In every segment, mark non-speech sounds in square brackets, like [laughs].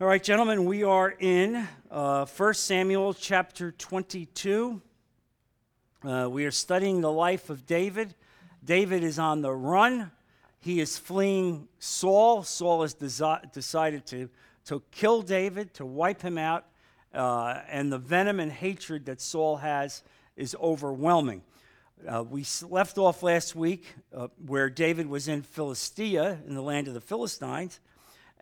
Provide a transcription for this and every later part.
All right, gentlemen, we are in uh, 1 Samuel chapter 22. Uh, we are studying the life of David. David is on the run. He is fleeing Saul. Saul has desi- decided to, to kill David, to wipe him out, uh, and the venom and hatred that Saul has is overwhelming. Uh, we left off last week uh, where David was in Philistia, in the land of the Philistines,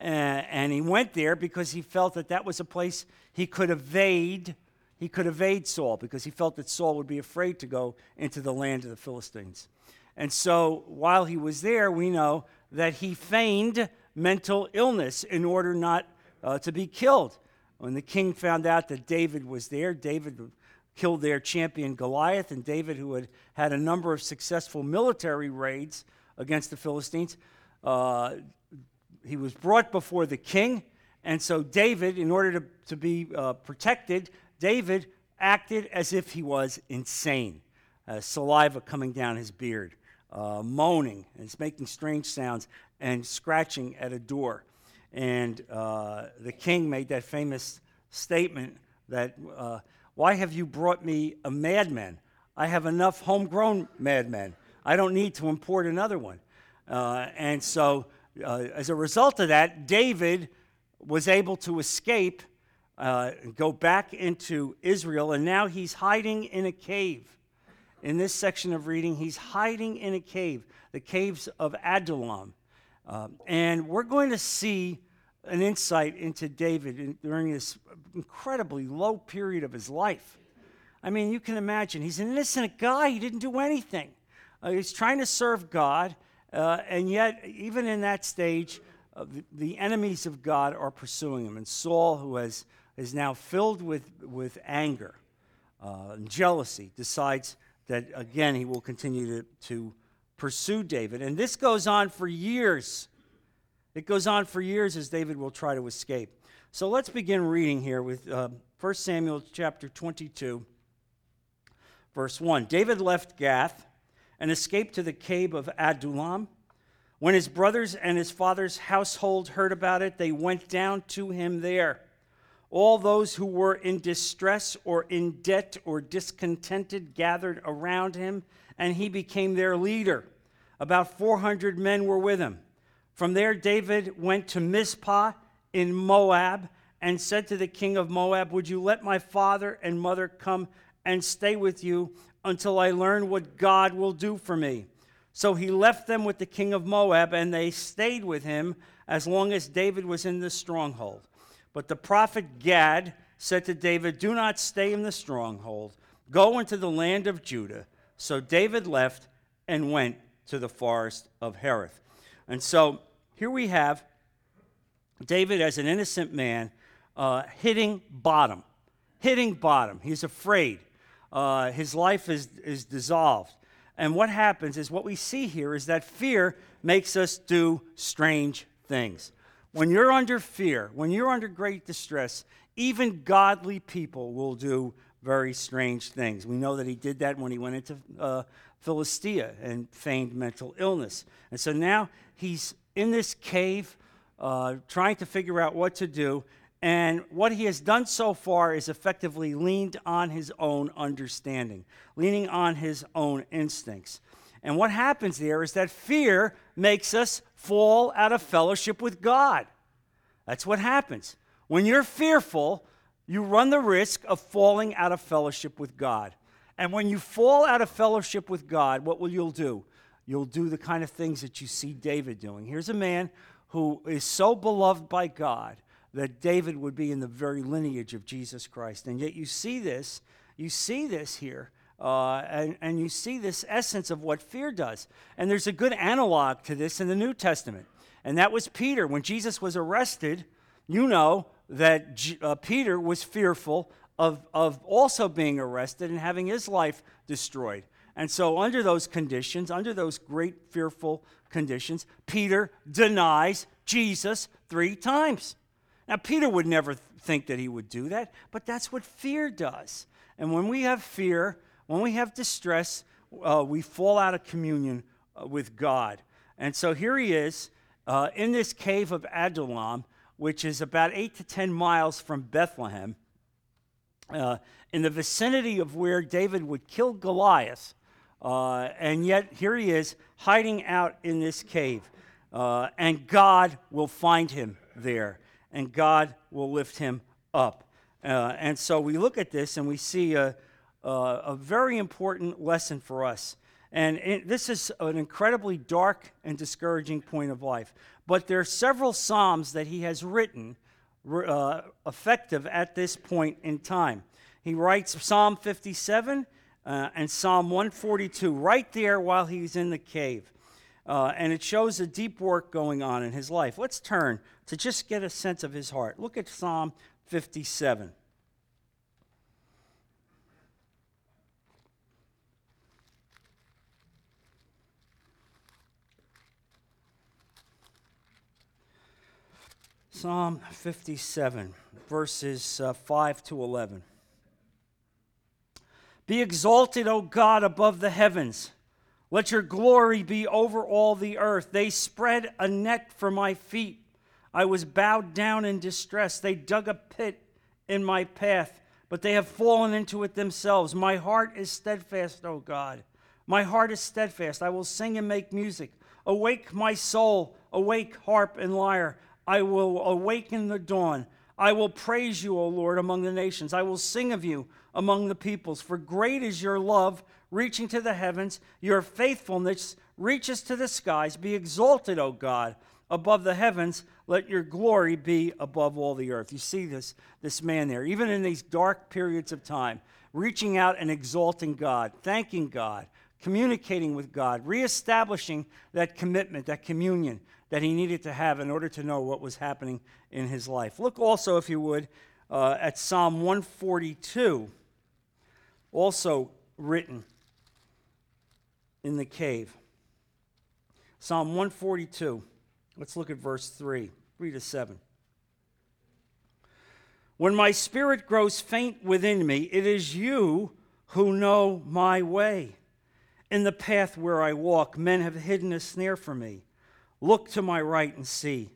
and, he went there because he felt that that was a place he could evade. He could evade Saul because he felt that Saul would be afraid to go into the land of the Philistines. And so while he was there, we know that he feigned mental illness in order not uh, to be killed. When the king found out that David was there, David killed their champion Goliath, and David, who had had a number of successful military raids against the Philistines, uh, he was brought before the king. And so, David, in order to, to be uh, protected, David acted as if he was insane, uh, saliva coming down his beard, uh, moaning and making strange sounds and scratching at a door. And uh, the king made that famous statement that uh, why have you brought me a madman? I have enough homegrown madmen. I don't need to import another one. Uh, and so, uh, as a result of that, David was able to escape, uh, go back into Israel, and now he's hiding in a cave. In this section of reading, he's hiding in a cave, the caves of Adullam. Um, and we're going to see an insight into David during this incredibly low period of his life. I mean, you can imagine, he's an innocent guy, he didn't do anything. Uh, he's trying to serve God, uh, and yet, even in that stage, uh, the, the, enemies of God are pursuing him. And Saul, who has, is now filled with, with anger uh, and jealousy, decides that, again, he will continue to, to pursue David. And this goes on for years. It goes on for years as David will try to escape. So let's begin reading here with uh, 1 Samuel chapter 22, verse 1. David left Gath and escaped to the cave of Adullam. When his brothers and his father's household heard about it, they went down to him there. All those who were in distress or in debt or discontented gathered around him, and he became their leader. About 400 men were with him. From there, David went to Mizpah in Moab and said to the king of Moab, Would you let my father and mother come and stay with you until I learn what God will do for me? So he left them with the king of Moab, and they stayed with him as long as David was in the stronghold. But the prophet Gad said to David, Do not stay in the stronghold, go into the land of Judah. So David left and went to the forest of Hereth. And so here we have David as an innocent man uh, hitting bottom, hitting bottom. He's afraid. Uh, his life is, is dissolved. And what happens is what we see here is that fear makes us do strange things. When you're under fear, when you're under great distress, even godly people will do very strange things. We know that he did that when he went into uh, Philistia and feigned mental illness. And so now he's in this cave uh, trying to figure out what to do. And what he has done so far is effectively leaned on his own understanding, leaning on his own instincts. And what happens there is that fear makes us fall out of fellowship with God. That's what happens. When you're fearful, you run the risk of falling out of fellowship with God. And when you fall out of fellowship with God, what will you do? You'll do the kind of things that you see David doing. Here's a man who is so beloved by God that David would be in the very lineage of Jesus Christ. And yet you see this, you see this here, uh, and, and you see this essence of what fear does. And there's a good analog to this in the New Testament. And that was Peter. When Jesus was arrested, you know that G- uh, Peter was fearful of, of also being arrested and having his life destroyed. And so, under those conditions, under those great fearful conditions, Peter denies Jesus three times. Now, Peter would never think that he would do that, but that's what fear does. And when we have fear, when we have distress, uh, we fall out of communion uh, with God. And so here he is uh, in this cave of Adullam which is about eight to 10 miles from Bethlehem, uh, in the vicinity of where David would kill Goliath. Uh, and yet, here he is hiding out in this cave. Uh, and God will find him there, and God will lift him up. Uh, and so we look at this and we see a, a, a very important lesson for us. And it, this is an incredibly dark and discouraging point of life. But there are several Psalms that he has written uh, effective at this point in time. He writes Psalm 57 uh, and Psalm 142 right there while he's in the cave. Uh, and it shows a deep work going on in his life. Let's turn to just get a sense of his heart. Look at Psalm 57. Psalm 57, verses uh, 5 to 11. Be exalted, O God, above the heavens. Let your glory be over all the earth. They spread a net for my feet. I was bowed down in distress. They dug a pit in my path, but they have fallen into it themselves. My heart is steadfast, O God. My heart is steadfast. I will sing and make music. Awake, my soul. Awake, harp and lyre. I will awaken the dawn. I will praise you, O Lord, among the nations. I will sing of you among the peoples. For great is your love, reaching to the heavens. Your faithfulness reaches to the skies. Be exalted, O God, above the heavens. Let your glory be above all the earth. You see this, this man there, even in these dark periods of time, reaching out and exalting God, thanking God, communicating with God, reestablishing that commitment, that communion that he needed to have in order to know what was happening in his life. Look also, if you would, uh, at Psalm 142, also written in the cave. Psalm 142. Let's look at verse 3, 3 to 7. When my spirit grows faint within me, it is you who know my way. In the path where I walk, men have hidden a snare for me. Look to my right and see.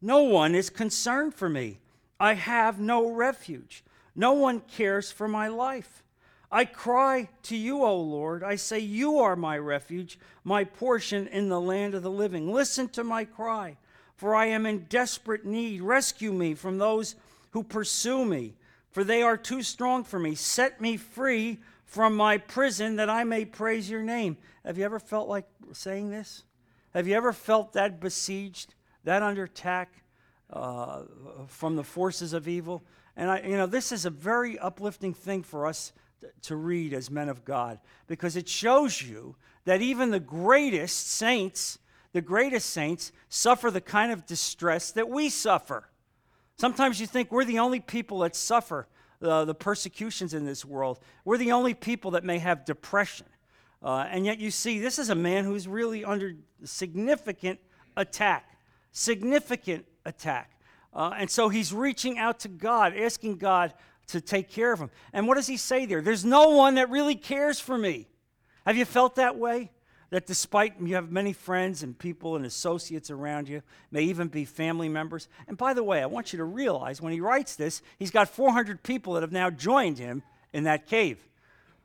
No one is concerned for me. I have no refuge. No one cares for my life. I cry to you, O Lord. I say, You are my refuge, my portion in the land of the living. Listen to my cry, for I am in desperate need. Rescue me from those who pursue me, for they are too strong for me. Set me free from my prison that I may praise your name. Have you ever felt like saying this? Have you ever felt that besieged, that under attack uh, from the forces of evil? And I, you know, this is a very uplifting thing for us to read as men of God because it shows you that even the greatest saints, the greatest saints, suffer the kind of distress that we suffer. Sometimes you think we're the only people that suffer uh, the persecutions in this world. We're the only people that may have depression. Uh, and yet you see, this is a man who's really under significant attack, significant attack. Uh, and so he's reaching out to God, asking God to take care of him. And what does he say there? There's no one that really cares for me. Have you felt that way? That despite you have many friends and people and associates around you, may even be family members. And by the way, I want you to realize when he writes this, he's got 400 people that have now joined him in that cave.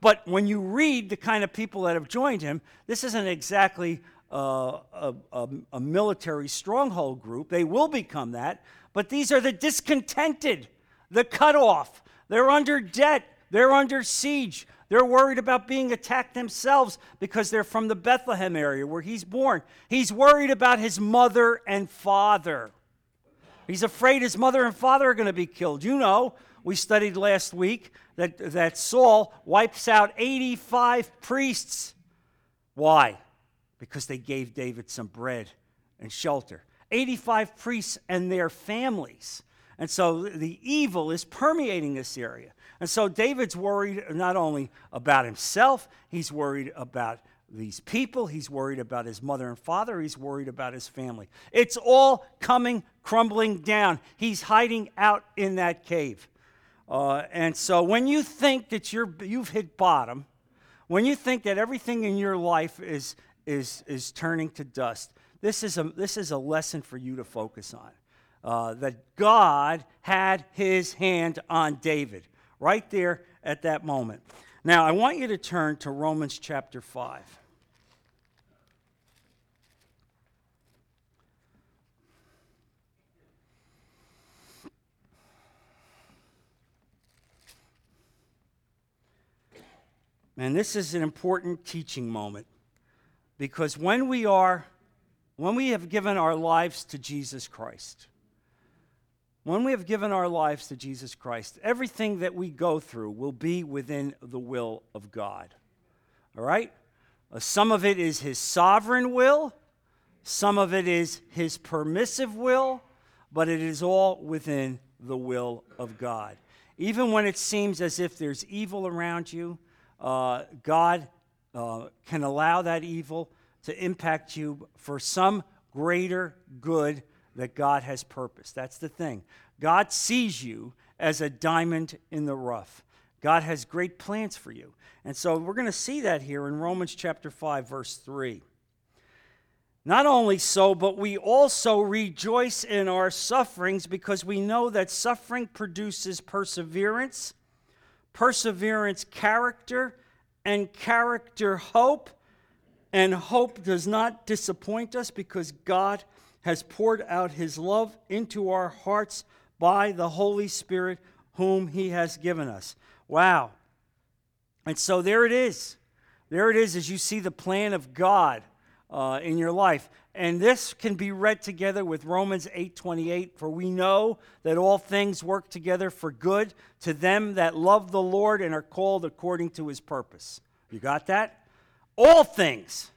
But when you read the kind of people that have joined him, this isn't exactly uh, a, a, a military stronghold group. They will become that. But these are the discontented, the cut off. They're under debt, they're under siege. They're worried about being attacked themselves because they're from the Bethlehem area where he's born. He's worried about his mother and father. He's afraid his mother and father are going to be killed. You know, we studied last week that, that Saul wipes out 85 priests. Why? Because they gave David some bread and shelter. 85 priests and their families. And so the evil is permeating this area. And so David's worried not only about himself, he's worried about these people, he's worried about his mother and father, he's worried about his family. It's all coming crumbling down. He's hiding out in that cave. Uh, and so when you think that you're, you've hit bottom, when you think that everything in your life is, is, is turning to dust, this is, a, this is a lesson for you to focus on. Uh, that God had his hand on David right there at that moment. Now, I want you to turn to Romans chapter 5. And this is an important teaching moment because when we are, when we have given our lives to Jesus Christ, when we have given our lives to Jesus Christ, everything that we go through will be within the will of God. All right? Uh, some of it is His sovereign will, some of it is His permissive will, but it is all within the will of God. Even when it seems as if there's evil around you, uh, God uh, can allow that evil to impact you for some greater good that God has purpose. That's the thing. God sees you as a diamond in the rough. God has great plans for you. And so we're going to see that here in Romans chapter 5 verse 3. Not only so, but we also rejoice in our sufferings because we know that suffering produces perseverance perseverance, character, and character, hope. And hope does not disappoint us because God has poured out his love into our hearts by the Holy Spirit, whom he has given us. Wow. And so there it is. There it is as you see the plan of God uh, in your life. And this can be read together with Romans 8:28 for we know that all things work together for good to them that love the Lord and are called according to his purpose. You got that? All things.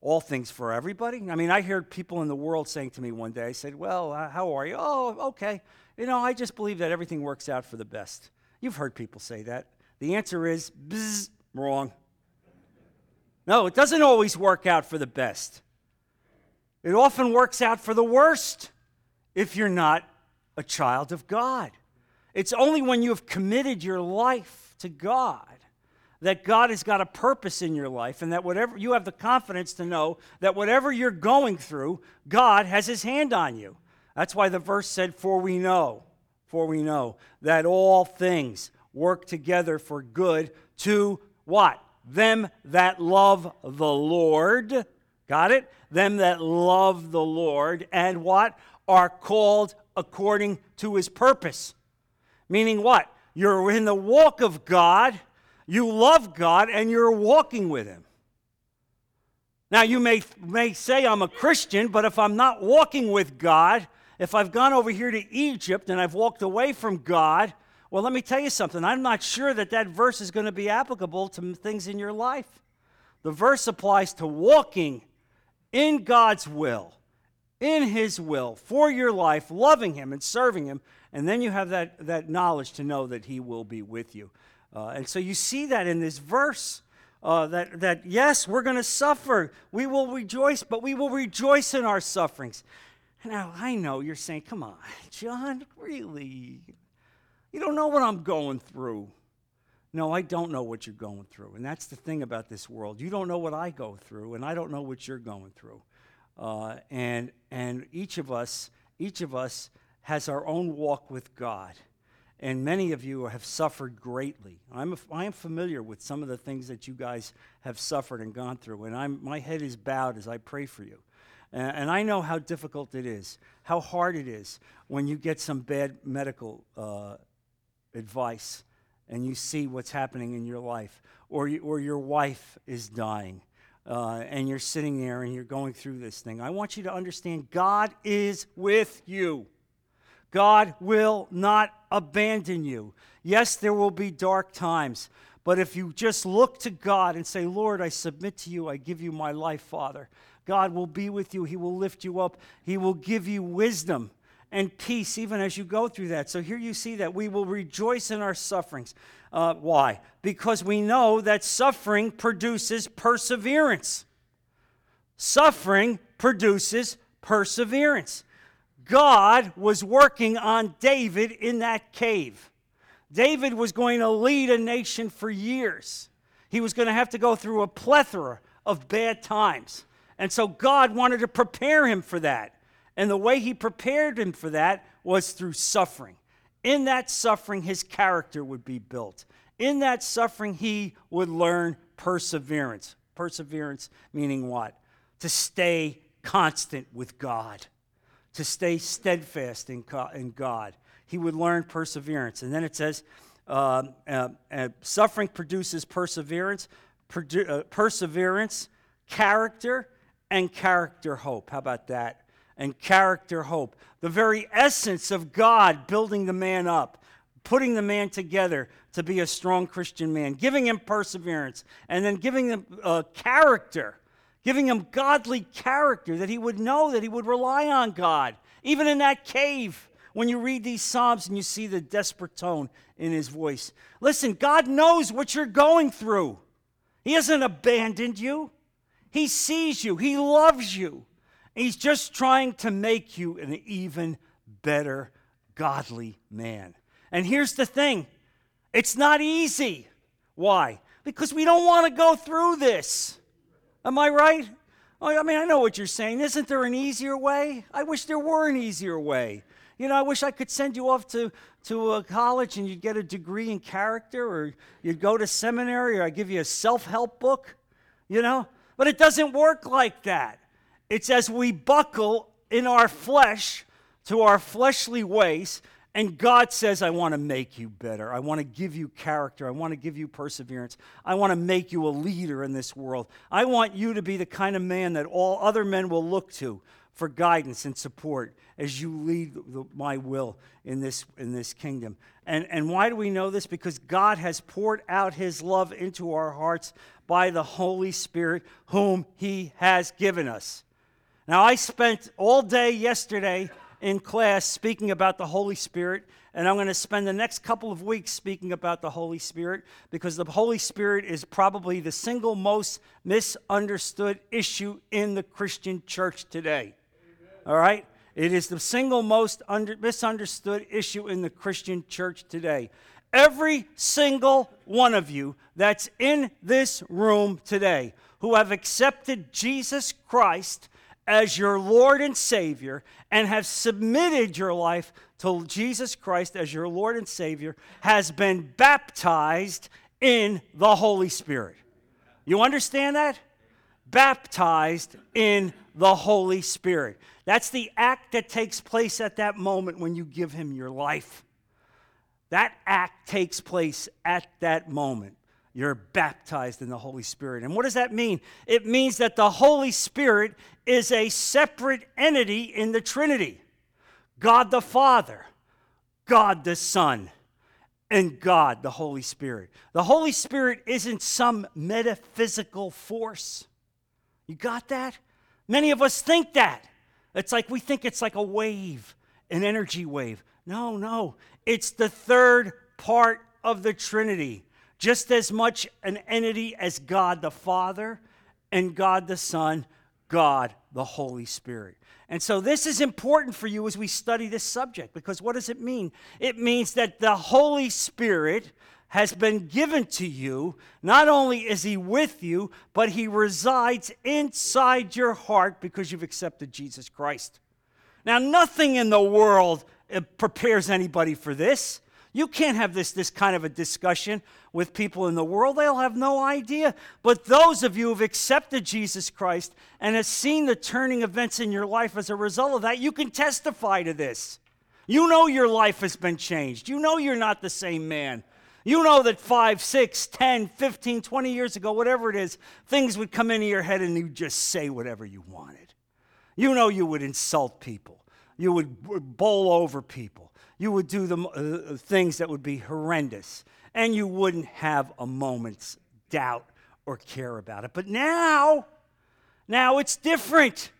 All things for everybody. I mean, I heard people in the world saying to me one day, I said, Well, uh, how are you? Oh, okay. You know, I just believe that everything works out for the best. You've heard people say that. The answer is, bzz, wrong. No, it doesn't always work out for the best. It often works out for the worst if you're not a child of God. It's only when you have committed your life to God that God has got a purpose in your life and that whatever you have the confidence to know that whatever you're going through, God has his hand on you. That's why the verse said, For we know, for we know that all things work together for good to what? them that love the Lord. Got it? Them that love the Lord and what? Are called according to his purpose. Meaning what? You're in the walk of God, you love God, and you're walking with him. Now, you may, may say I'm a Christian, but if I'm not walking with God, if I've gone over here to Egypt and I've walked away from God, well, let me tell you something. I'm not sure that that verse is going to be applicable to things in your life. The verse applies to walking in God's will, in His will, for your life, loving Him and serving Him. And then you have that, that knowledge to know that He will be with you. Uh, and so you see that in this verse. Uh, that, that yes, we're going to suffer. We will rejoice, but we will rejoice in our sufferings. Now, I know you're saying, come on, [laughs] John, really? You don't know what I'm going through. No, I don't know what you're going through. And that's the thing about this world. You don't know what I go through, and I don't know what you're going through. Uh, and, and each of us, each of us has our own walk with God. And many of you have suffered greatly. I'm, a, I am familiar with some of the things that you guys have suffered and gone through. And I'm, my head is bowed as I pray for you. And, and I know how difficult it is, how hard it is when you get some bad medical uh, advice and you see what's happening in your life, or, you, or your wife is dying, uh, and you're sitting there and you're going through this thing, I want you to understand God is with you. God will not abandon you. Yes, there will be dark times, but if you just look to God and say, Lord, I submit to you, I give you my life, Father, God will be with you. He will lift you up, He will give you wisdom and peace even as you go through that. So here you see that we will rejoice in our sufferings. Uh, why? Because we know that suffering produces perseverance. Suffering produces perseverance. God was working on David in that cave. David was going to lead a nation for years. He was going to have to go through a plethora of bad times. And so God wanted to prepare him for that. And the way he prepared him for that was through suffering. In that suffering, his character would be built. In that suffering, he would learn perseverance. Perseverance meaning what? To stay constant with God, to stay steadfast in God. He would learn perseverance. And then it says, uh, uh, uh, suffering produces perseverance, produ- uh, perseverance, character, and character hope. How about that? And character hope. The very essence of God building the man up, putting the man together to be a strong Christian man, giving him perseverance, and then giving him uh, character, giving him godly character that he would know that he would rely on God, even in that cave. When you read these Psalms and you see the desperate tone in his voice. Listen, God knows what you're going through. He hasn't abandoned you, He sees you, He loves you. He's just trying to make you an even better, godly man. And here's the thing it's not easy. Why? Because we don't want to go through this. Am I right? Oh, I mean, I know what you're saying. Isn't there an easier way? I wish there were an easier way. You know, I wish I could send you off to, to a college and you'd get a degree in character, or you'd go to seminary, or I give you a self help book, you know? But it doesn't work like that. It's as we buckle in our flesh to our fleshly ways, and God says, I want to make you better. I want to give you character. I want to give you perseverance. I want to make you a leader in this world. I want you to be the kind of man that all other men will look to for guidance and support as you lead the, my will in this, in this kingdom. And, and why do we know this? Because God has poured out his love into our hearts by the Holy Spirit, whom he has given us. Now, I spent all day yesterday in class speaking about the Holy Spirit, and I'm going to spend the next couple of weeks speaking about the Holy Spirit because the Holy Spirit is probably the single most misunderstood issue in the Christian church today. All right? It is the single most under, misunderstood issue in the Christian church today. Every single one of you that's in this room today who have accepted Jesus Christ as your Lord and Savior and have submitted your life to Jesus Christ as your Lord and Savior has been baptized in the Holy Spirit. You understand that? Baptized in the Holy Spirit. That's the act that takes place at that moment when you give Him your life. That act takes place at that moment. You're baptized in the Holy Spirit. And what does that mean? It means that the Holy Spirit is a separate entity in the Trinity God the Father, God the Son, and God the Holy Spirit. The Holy Spirit isn't some metaphysical force. You got that? Many of us think that. It's like we think it's like a wave, an energy wave. No, no. It's the third part of the Trinity, just as much an entity as God the Father and God the Son, God the Holy Spirit. And so this is important for you as we study this subject because what does it mean? It means that the Holy Spirit has been given to you. Not only is he with you, but he resides inside your heart because you've accepted Jesus Christ. Now, nothing in the world uh, prepares anybody for this. You can't have this, this kind of a discussion with people in the world. They'll have no idea. But those of you who've accepted Jesus Christ and have seen the turning events in your life as a result of that, you can testify to this. You know your life has been changed. You know you're not the same man. You know that 5, 6, 10, 15, 20 years ago, whatever it is, things would come into your head and you'd just say whatever you wanted. You know you would insult people, you would bowl over people, you would do the uh, things that would be horrendous, and you wouldn't have a moment's doubt or care about it. But now, now it's different.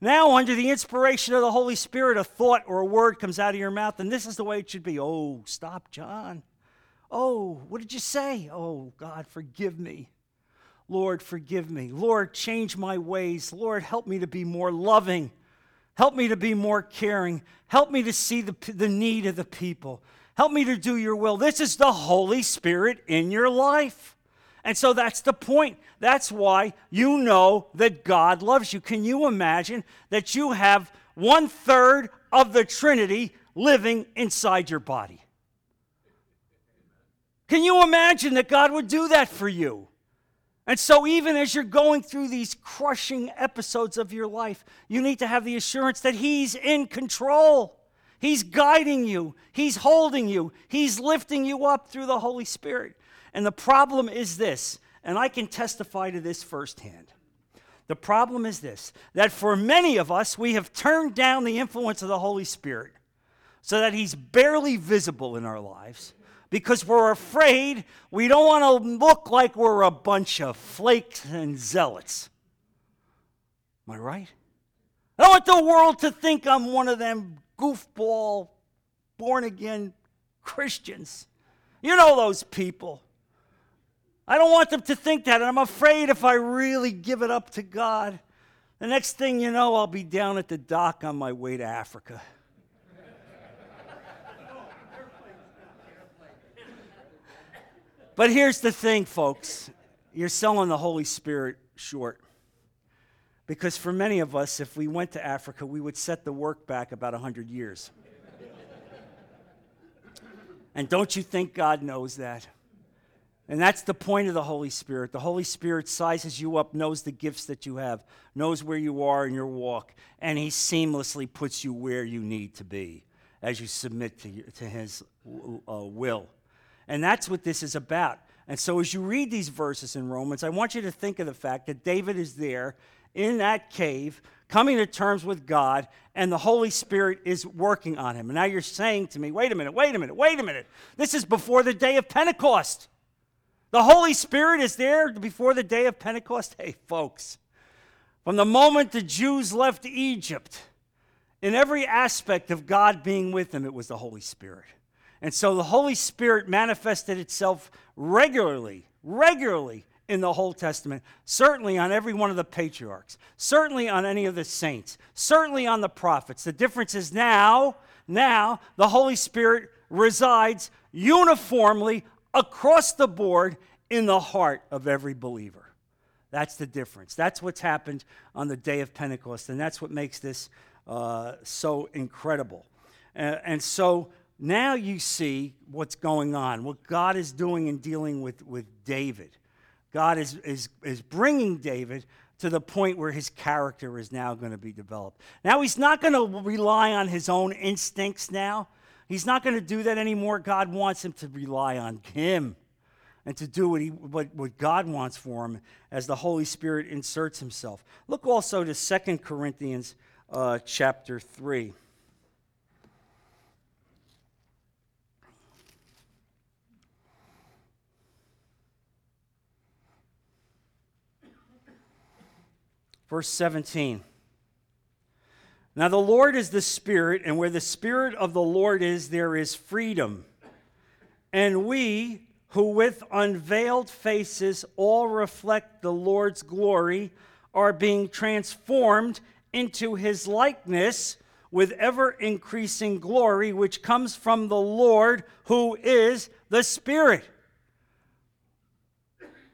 Now, under the inspiration of the Holy Spirit, a thought or a word comes out of your mouth, and this is the way it should be. Oh, stop, John. Oh, what did you say? Oh, God, forgive me. Lord, forgive me. Lord, change my ways. Lord, help me to be more loving. Help me to be more caring. Help me to see the, the need of the people. Help me to do your will. This is the Holy Spirit in your life. And so that's the point. That's why you know that God loves you. Can you imagine that you have one third of the Trinity living inside your body. Can you imagine that God would do that for you? And so, even as you're going through these crushing episodes of your life, you need to have the assurance that He's in control. He's guiding you, He's holding you, He's lifting you up through the Holy Spirit. And the problem is this, and I can testify to this firsthand. The problem is this that for many of us, we have turned down the influence of the Holy Spirit so that He's barely visible in our lives because we're afraid we don't want to look like we're a bunch of flakes and zealots. Am I right? I don't want the world to think I'm one of them goofball, born again Christians. You know those people. I don't want them to think that, and I'm afraid if I really give it up to God, the next thing you know, I'll be down at the dock on my way to Africa. But here's the thing, folks you're selling the Holy Spirit short. Because for many of us, if we went to Africa, we would set the work back about 100 years. and don't you think God knows that? And that's the point of the Holy Spirit. The Holy Spirit sizes you up, knows the gifts that you have, knows where you are in your walk, and He seamlessly puts you where you need to be as you submit to, to His uh, will. And that's what this is about. And so, as you read these verses in Romans, I want you to think of the fact that David is there in that cave, coming to terms with God, and the Holy Spirit is working on him. And now you're saying to me, wait a minute, wait a minute, wait a minute. This is before the day of Pentecost. The Holy Spirit is there before the day of Pentecost. Hey, folks, from the moment the Jews left Egypt, in every aspect of God being with them, it was the Holy Spirit. And so the Holy Spirit manifested itself regularly, regularly in the Old Testament, certainly on every one of the patriarchs, certainly on any of the saints, certainly on the prophets. The difference is now, now the Holy Spirit resides uniformly across the board in the heart of every believer. That's the difference. That's what's happened on the day of Pentecost, and that's what makes this uh, so incredible. Uh, and so now you see what's going on, what God is doing in dealing with, with David. God is, is, is bringing David to the point where his character is now going to be developed. Now, he's not going to rely on his own instincts now. He's not going to do that anymore. God wants him to rely on him and to do what, he, what, what God wants for him as the Holy Spirit inserts himself. Look also to 2 Corinthians uh, chapter 3. Verse 17. Now, the Lord is the Spirit, and where the Spirit of the Lord is, there is freedom. And we, who with unveiled faces all reflect the Lord's glory, are being transformed into his likeness with ever increasing glory, which comes from the Lord, who is the Spirit.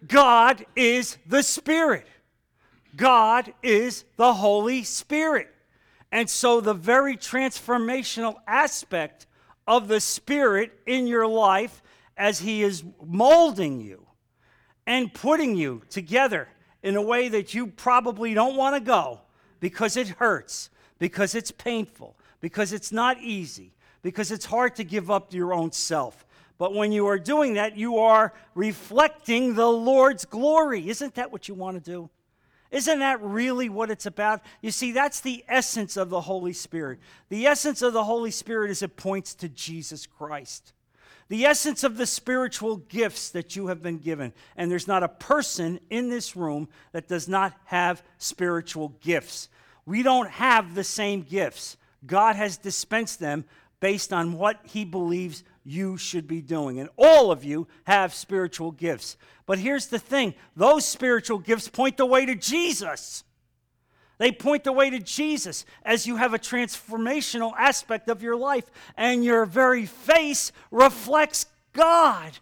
God is the Spirit. God is the Holy Spirit. And so, the very transformational aspect of the Spirit in your life as He is molding you and putting you together in a way that you probably don't want to go because it hurts, because it's painful, because it's not easy, because it's hard to give up your own self. But when you are doing that, you are reflecting the Lord's glory. Isn't that what you want to do? Isn't that really what it's about? You see, that's the essence of the Holy Spirit. The essence of the Holy Spirit is it points to Jesus Christ. The essence of the spiritual gifts that you have been given. And there's not a person in this room that does not have spiritual gifts. We don't have the same gifts. God has dispensed them based on what he believes you should be doing. And all of you have spiritual gifts. But here's the thing those spiritual gifts point the way to Jesus. They point the way to Jesus as you have a transformational aspect of your life, and your very face reflects God.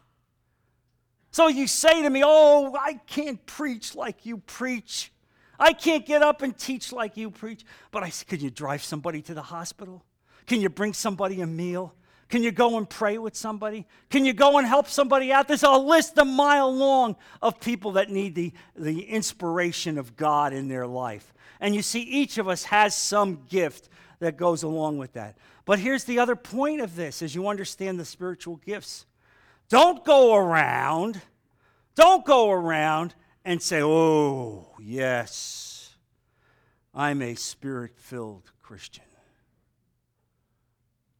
So you say to me, Oh, I can't preach like you preach. I can't get up and teach like you preach. But I said, Can you drive somebody to the hospital? Can you bring somebody a meal? Can you go and pray with somebody? Can you go and help somebody out? There's a list a mile long of people that need the, the inspiration of God in their life. And you see, each of us has some gift that goes along with that. But here's the other point of this as you understand the spiritual gifts. Don't go around, don't go around and say, oh, yes, I'm a spirit filled Christian.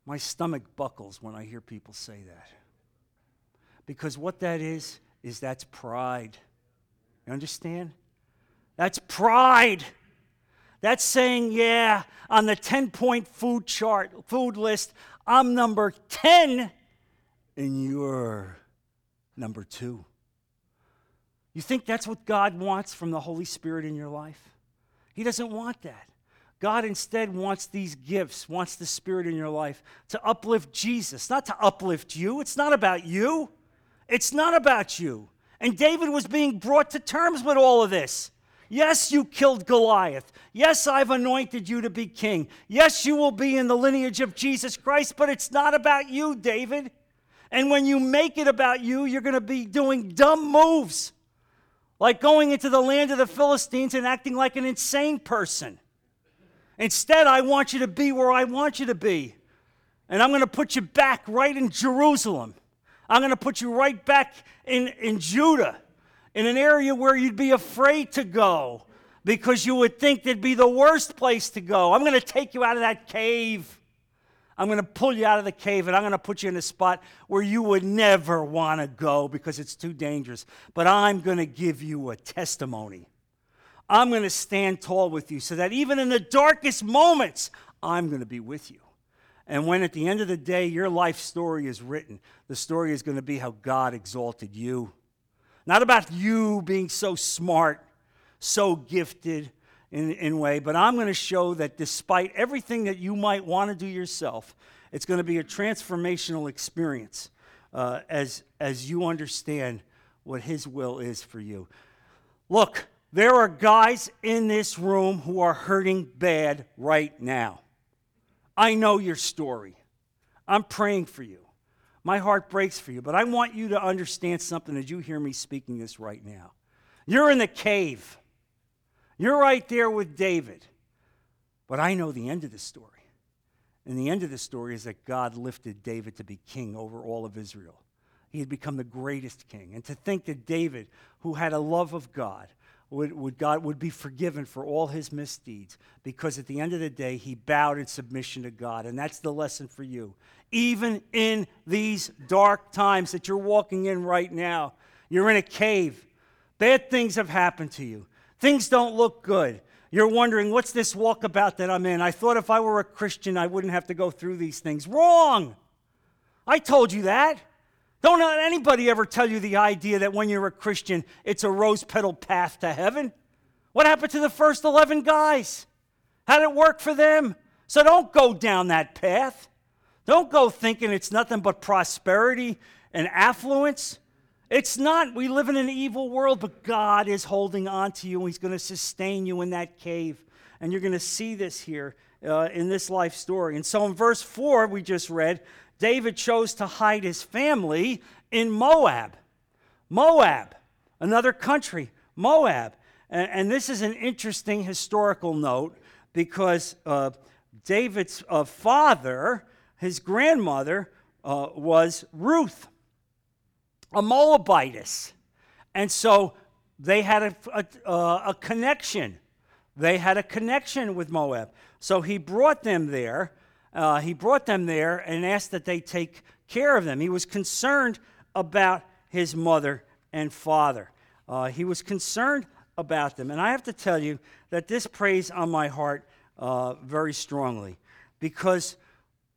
My stomach buckles when I hear people say that. Because what that is, is that's pride. You understand? That's pride. That's saying, yeah, on the 10 point food chart, food list, I'm number 10 and you're number two. You think that's what God wants from the Holy Spirit in your life? He doesn't want that. God instead wants these gifts, wants the Spirit in your life to uplift Jesus, not to uplift you. It's not about you. It's not about you. And David was being brought to terms with all of this. Yes, you killed Goliath. Yes, I've anointed you to be king. Yes, you will be in the lineage of Jesus Christ, but it's not about you, David. And when you make it about you, you're going to be doing dumb moves, like going into the land of the Philistines and acting like an insane person. Instead, I want you to be where I want you to be. And I'm going to put you back right in Jerusalem. I'm going to put you right back in, in Judah, in an area where you'd be afraid to go because you would think it'd be the worst place to go. I'm going to take you out of that cave. I'm going to pull you out of the cave and I'm going to put you in a spot where you would never want to go because it's too dangerous. But I'm going to give you a testimony. I'm going to stand tall with you so that even in the darkest moments, I'm going to be with you. And when at the end of the day your life story is written, the story is going to be how God exalted you. Not about you being so smart, so gifted in, in way, but I'm going to show that despite everything that you might want to do yourself, it's going to be a transformational experience uh, as, as you understand what His will is for you. Look, there are guys in this room who are hurting bad right now. I know your story. I'm praying for you. My heart breaks for you, but I want you to understand something as you hear me speaking this right now. You're in the cave. You're right there with David. But I know the end of the story. And the end of the story is that God lifted David to be king over all of Israel. He had become the greatest king. And to think that David, who had a love of God, would, would God would be forgiven for all his misdeeds because at the end of the day he bowed in submission to God. And that's the lesson for you. Even in these dark times that you're walking in right now you're in a cave. Bad things have happened to you. Things don't look good. You're wondering what's this walkabout that I'm in? I thought if I were a Christian I wouldn't have to go through these things. Wrong! I told you that don't let anybody ever tell you the idea that when you're a Christian, it's a rose petal path to heaven. What happened to the first 11 guys? How did it work for them? So don't go down that path. Don't go thinking it's nothing but prosperity and affluence. It's not. We live in an evil world, but God is holding on to you and He's going to sustain you in that cave. And you're going to see this here uh, in this life story. And so in verse 4, we just read, David chose to hide his family in Moab. Moab, another country, Moab. And, and this is an interesting historical note because uh, David's uh, father, his grandmother, uh, was Ruth, a Moabitess. And so they had a, a, a connection. They had a connection with Moab. So he brought them there uh, he brought them there and asked that they take care of them. He was concerned about his mother and father. Uh, he was concerned about them. And I have to tell you that this prays on my heart uh, very strongly because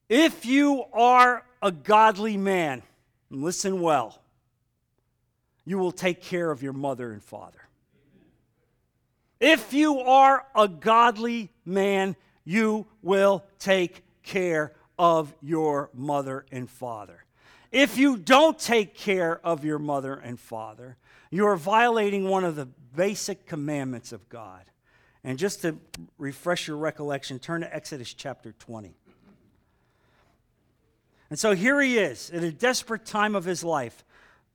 if you are a godly man, listen well, you will take care of your mother and father. If you are a godly man, you will take care of your mother and father. If you don't take care of your mother and father, you are violating one of the basic commandments of God. And just to refresh your recollection, turn to Exodus chapter 20. And so here he is at a desperate time of his life,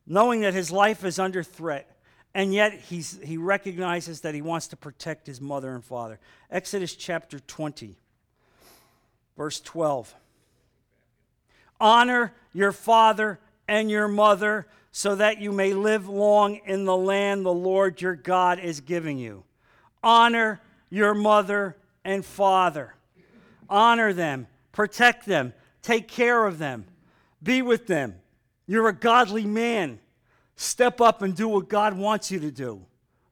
knowing that his life is under threat. And yet he's, he recognizes that he wants to protect his mother and father. Exodus chapter 20, verse 12. Honor your father and your mother so that you may live long in the land the Lord your God is giving you. Honor your mother and father. Honor them, protect them, take care of them, be with them. You're a godly man. Step up and do what God wants you to do.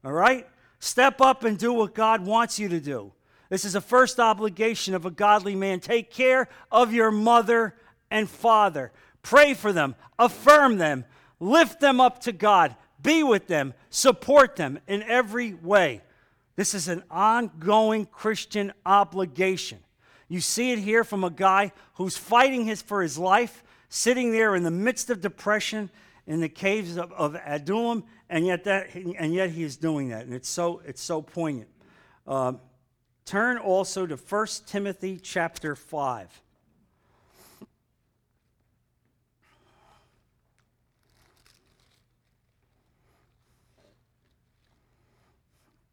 All right? Step up and do what God wants you to do. This is the first obligation of a godly man. Take care of your mother and father. Pray for them, affirm them, lift them up to God, be with them, support them in every way. This is an ongoing Christian obligation. You see it here from a guy who's fighting his, for his life, sitting there in the midst of depression in the caves of, of Adullam, and yet, that, and yet he is doing that. And it's so, it's so poignant. Uh, turn also to 1 Timothy chapter 5.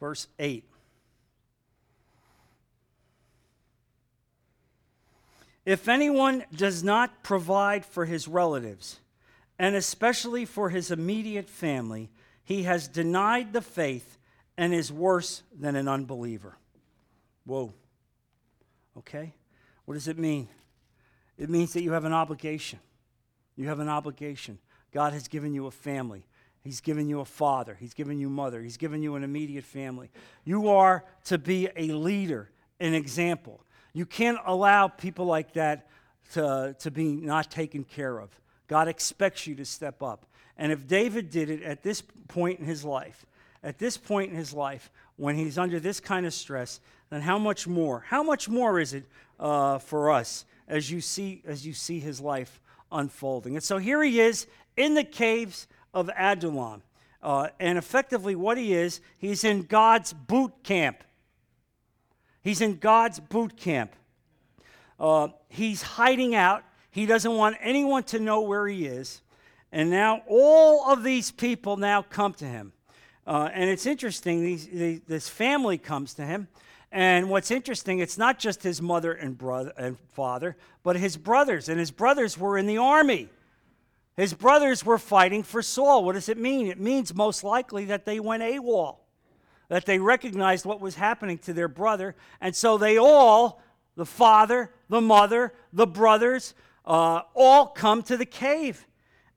verse 8. If anyone does not provide for his relatives, and especially for his immediate family, he has denied the faith and is worse than an unbeliever. Whoa. Okay? What does it mean? It means that you have an obligation. You have an obligation. God has given you a family. He's given you a father. He's given you a mother. He's given you an immediate family. You are to be a leader, an example. You can't allow people like that to, to be not taken care of. God expects you to step up. And if David did it at this point in his life, at this point in his life, when he's under this kind of stress, then how much more? How much more is it uh, for us as you see as you see his life unfolding? And so here he is in the caves of Adullam. Uh, and effectively, what he is, he's in God's boot camp. He's in God's boot camp. Uh, he's hiding out. He doesn't want anyone to know where he is. And now all of these people now come to him. Uh, and it's interesting, these, this family comes to him. And what's interesting, it's not just his mother and brother and father, but his brothers. And his brothers were in the army. His brothers were fighting for Saul. What does it mean? It means most likely that they went AWOL, that they recognized what was happening to their brother. And so they all, the father, the mother, the brothers, uh, all come to the cave.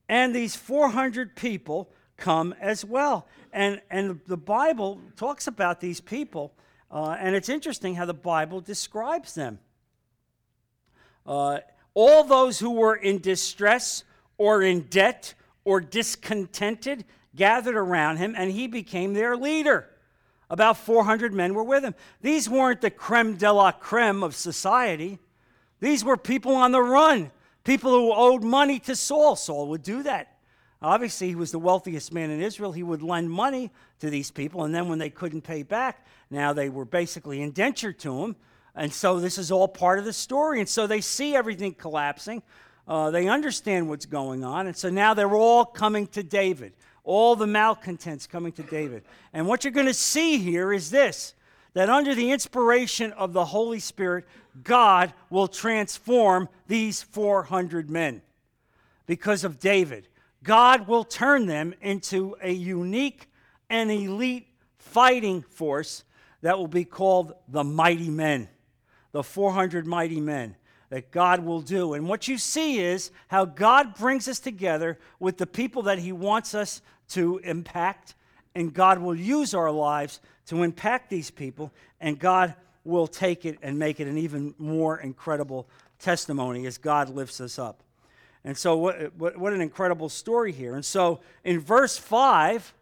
And these 400 people come as well. And, and the Bible talks about these people, uh, and it's interesting how the Bible describes them. Uh, all those who were in distress, or in debt or discontented gathered around him, and he became their leader. About 400 men were with him. These weren't the creme de la creme of society. These were people on the run, people who owed money to Saul. Saul would do that. Obviously, he was the wealthiest man in Israel. He would lend money to these people, and then when they couldn't pay back, now they were basically indentured to him. And so this is all part of the story. And so they see everything collapsing. Uh, they understand what's going on. And so now they're all coming to David, all the malcontents coming to David. And what you're going to see here is this that under the inspiration of the Holy Spirit, God will transform these 400 men because of David. God will turn them into a unique and elite fighting force that will be called the mighty men, the 400 mighty men that God will do. And what you see is how God brings us together with the people that He wants us to impact, and God will use our lives to impact these people, and God will take it and make it an even more incredible testimony as God lifts us up. And so, what, what, what an incredible story here. And so, in verse 5,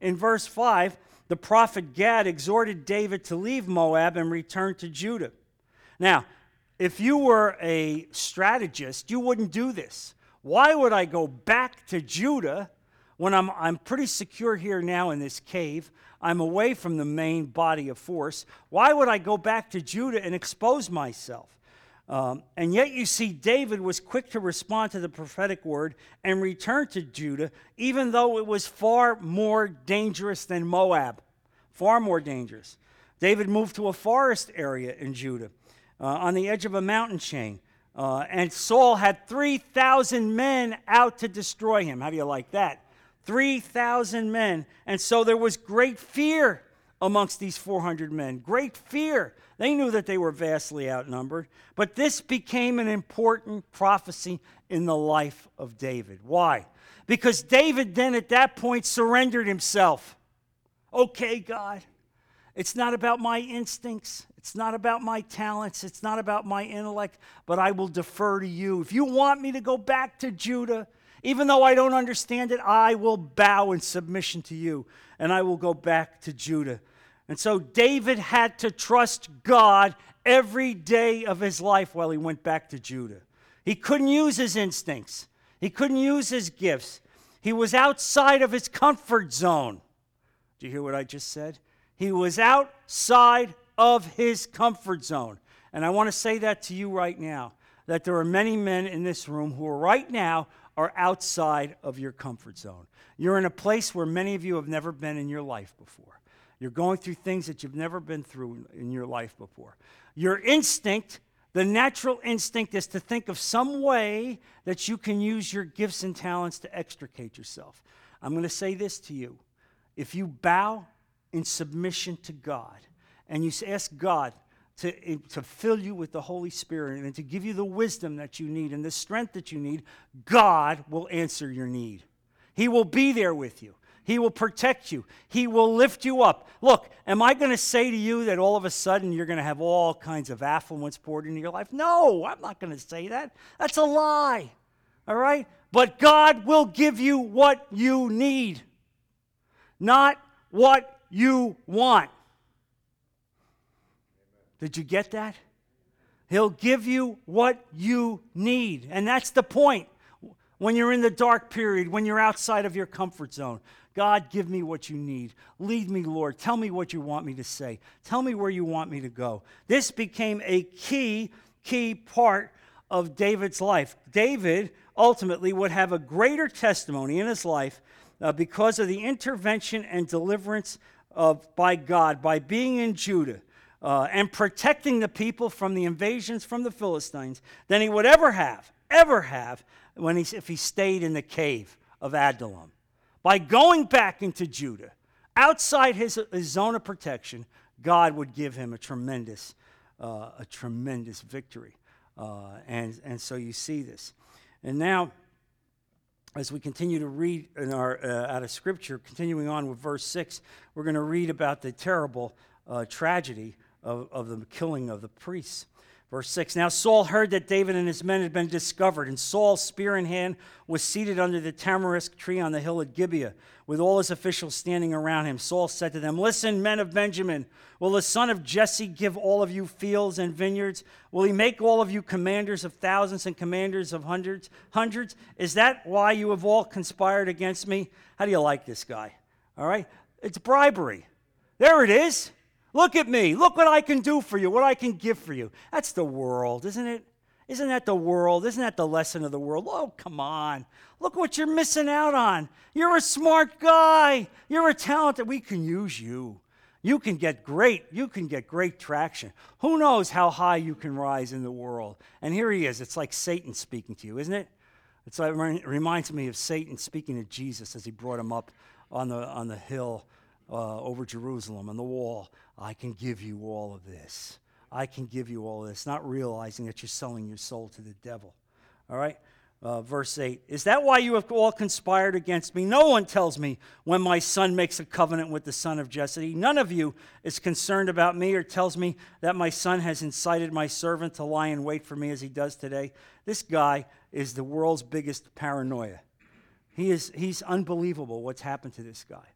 in verse 5, the prophet Gad exhorted David to leave Moab and return to Judah. Now, if you were a strategist, you wouldn't do this. Why would I go back to Judah when I'm, I'm pretty secure here now in this cave, I'm away from the main body of force. Why would I go back to Judah and expose myself? Um, and yet, you see, David was quick to respond to the prophetic word and return to Judah, even though it was far more dangerous than Moab. Far more dangerous. David moved to a forest area in Judah uh, on the edge of a mountain chain. Uh, and Saul had 3,000 men out to destroy him. How do you like that? 3,000 men. And so there was great fear amongst these 400 men. Great fear. They knew that they were vastly outnumbered. But this became an important prophecy in the life of David. Why? Because David then at that point surrendered himself. Okay, God, it's not about my instincts. It's not about my talents. It's not about my intellect, but I will defer to you. If you want me to go back to Judah, even though I don't understand it, I will bow in submission to you and I will go back to Judah. And so David had to trust God every day of his life while he went back to Judah. He couldn't use his instincts, he couldn't use his gifts. He was outside of his comfort zone. Do you hear what I just said? He was outside of his comfort zone. And I want to say that to you right now that there are many men in this room who are right now are outside of your comfort zone. You're in a place where many of you have never been in your life before. You're going through things that you've never been through in your life before. Your instinct, the natural instinct, is to think of some way that you can use your gifts and talents to extricate yourself. I'm going to say this to you. If you bow in submission to God and you ask God to, eh, to fill you with the Holy Spirit and to give you the wisdom that you need and the strength that you need, God will answer your need. He will be there with you. He will protect you. He will lift you up. Look, am I going to say to you that all of a sudden you're going to have all kinds of affluence poured into your life? No, I'm not going to say that. That's a lie. All right? But God will give you what you need, not what you want. Did you get that? He'll give you what you need. And that's the point. When you're in the dark period, when you're outside of your comfort zone, God, give me what you need. Lead me, Lord. Tell me what you want me to say. Tell me where you want me to go. This became a key, key part of David's life. David ultimately would have a greater testimony in his life uh, because of the intervention and deliverance of, by God by being in Judah uh, and protecting the people from the invasions from the Philistines than he would ever have, ever have, when he, if he stayed in the cave of Adullam. By going back into Judah, outside his, his zone of protection, God would give him a tremendous, uh, a tremendous victory. Uh, and, and so you see this. And now, as we continue to read in our, uh, out of Scripture, continuing on with verse 6, we're going to read about the terrible uh, tragedy of, of the killing of the priests. Verse 6 Now Saul heard that David and his men had been discovered, and Saul, spear in hand, was seated under the tamarisk tree on the hill at Gibeah, with all his officials standing around him. Saul said to them, Listen, men of Benjamin, will the son of Jesse give all of you fields and vineyards? Will he make all of you commanders of thousands and commanders of hundreds? Hundreds? Is that why you have all conspired against me? How do you like this guy? All right? It's bribery. There it is. Look at me. Look what I can do for you, what I can give for you. That's the world, isn't it? Isn't that the world? Isn't that the lesson of the world? Oh, come on. Look what you're missing out on. You're a smart guy. You're a talented. We can use you. You can get great. You can get great traction. Who knows how high you can rise in the world? And here he is. It's like Satan speaking to you, isn't it? It's like, it reminds me of Satan speaking to Jesus as he brought him up on the, on the hill uh, over Jerusalem on the wall. I can give you all of this. I can give you all of this, not realizing that you're selling your soul to the devil. All right? Uh, verse 8 Is that why you have all conspired against me? No one tells me when my son makes a covenant with the son of Jesse. None of you is concerned about me or tells me that my son has incited my servant to lie in wait for me as he does today. This guy is the world's biggest paranoia. He is, he's unbelievable what's happened to this guy.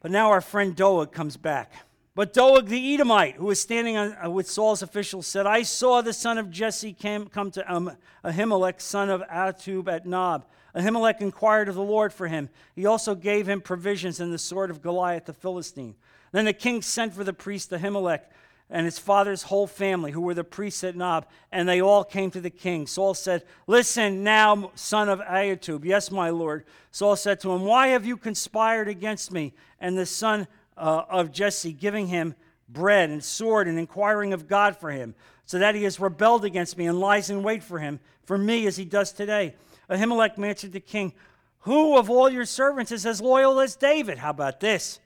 But now our friend Doeg comes back. But Doeg the Edomite, who was standing on, uh, with Saul's officials, said, I saw the son of Jesse came, come to um, Ahimelech, son of Ahitub at Nob. Ahimelech inquired of the Lord for him. He also gave him provisions and the sword of Goliath the Philistine. Then the king sent for the priest Ahimelech and his father's whole family, who were the priests at Nob, and they all came to the king. Saul said, Listen now, son of Ahitub. Yes, my lord. Saul said to him, Why have you conspired against me and the son uh, of Jesse, giving him bread and sword and inquiring of God for him, so that he has rebelled against me and lies in wait for him, for me as he does today. Ahimelech answered the king, Who of all your servants is as loyal as David? How about this?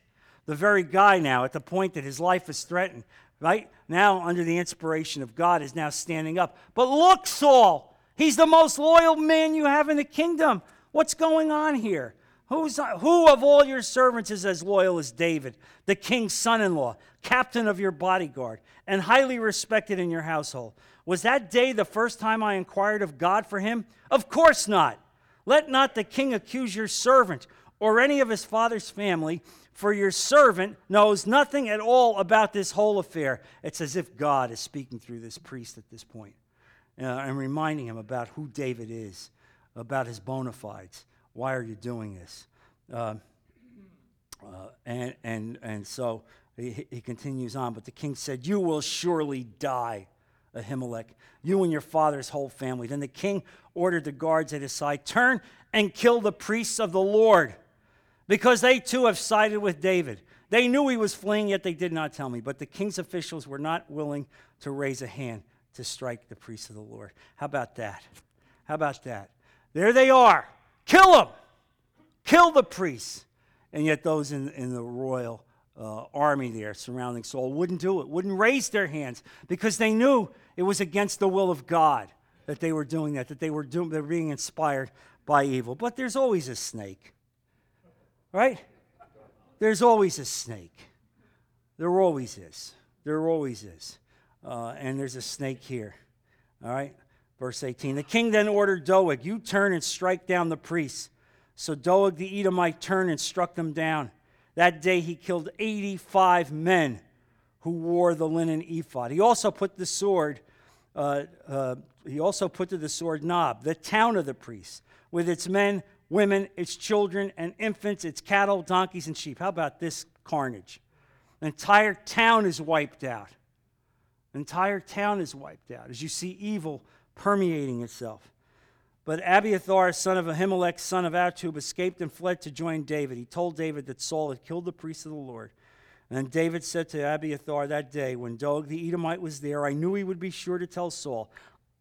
The very guy now, at the point that his life is threatened, right? Now, under the inspiration of God, is now standing up. But look, Saul, he's the most loyal man you have in the kingdom. What's going on here? Who's, who of all your servants is as loyal as David, the king's son in law, captain of your bodyguard, and highly respected in your household? Was that day the first time I inquired of God for him? Of course not. Let not the king accuse your servant or any of his father's family, for your servant knows nothing at all about this whole affair. It's as if God is speaking through this priest at this point, uh, and reminding him about who David is, about his bona fides. Why are you doing this? Uh, uh, and, and, and so he, he continues on. But the king said, You will surely die, Ahimelech, you and your father's whole family. Then the king ordered the guards at his side, Turn and kill the priests of the Lord, because they too have sided with David. They knew he was fleeing, yet they did not tell me. But the king's officials were not willing to raise a hand to strike the priests of the Lord. How about that? How about that? There they are. Kill them! Kill the priests! And yet, those in, in the royal uh, army there surrounding Saul wouldn't do it, wouldn't raise their hands because they knew it was against the will of God that they were doing that, that they were, doing, they were being inspired by evil. But there's always a snake, right? There's always a snake. There always is. There always is. Uh, and there's a snake here. All right? Verse 18 The king then ordered Doeg, You turn and strike down the priests. So Doeg the Edomite turned and struck them down. That day he killed 85 men who wore the linen ephod. He also put the sword, uh, uh, he also put to the sword Nob, the town of the priests, with its men, women, its children, and infants, its cattle, donkeys, and sheep. How about this carnage? The entire town is wiped out. The entire town is wiped out as you see evil permeating itself. But Abiathar, son of Ahimelech, son of Ahitub, escaped and fled to join David. He told David that Saul had killed the priests of the Lord. And then David said to Abiathar that day, when Doeg the Edomite was there, I knew he would be sure to tell Saul,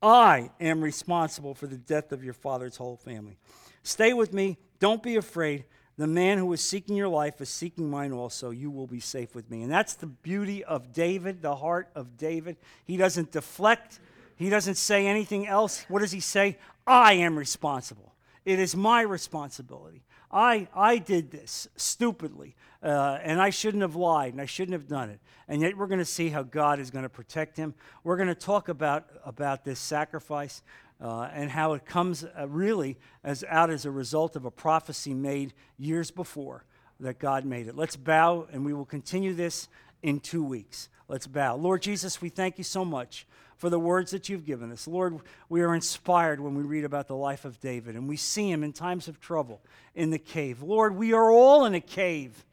I am responsible for the death of your father's whole family. Stay with me. Don't be afraid. The man who is seeking your life is seeking mine also. You will be safe with me. And that's the beauty of David, the heart of David. He doesn't deflect, he doesn't say anything else. What does he say? I am responsible. It is my responsibility. I, I did this stupidly, uh, and I shouldn't have lied, and I shouldn't have done it. And yet, we're going to see how God is going to protect him. We're going to talk about, about this sacrifice uh, and how it comes uh, really as out as a result of a prophecy made years before that God made it. Let's bow, and we will continue this in two weeks. Let's bow. Lord Jesus, we thank you so much for the words that you've given us. Lord, we are inspired when we read about the life of David and we see him in times of trouble in the cave. Lord, we are all in a cave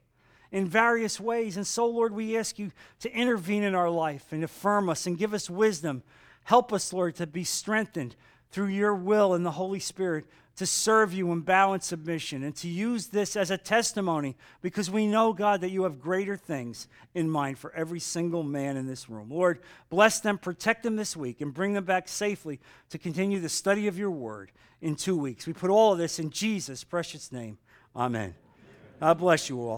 in various ways. And so, Lord, we ask you to intervene in our life and affirm us and give us wisdom. Help us, Lord, to be strengthened through your will and the Holy Spirit to serve you in bow and submission and to use this as a testimony because we know, God, that you have greater things in mind for every single man in this room. Lord, bless them, protect them this week, and bring them back safely to continue the study of your word in two weeks. We put all of this in Jesus' precious name. Amen. God bless you all.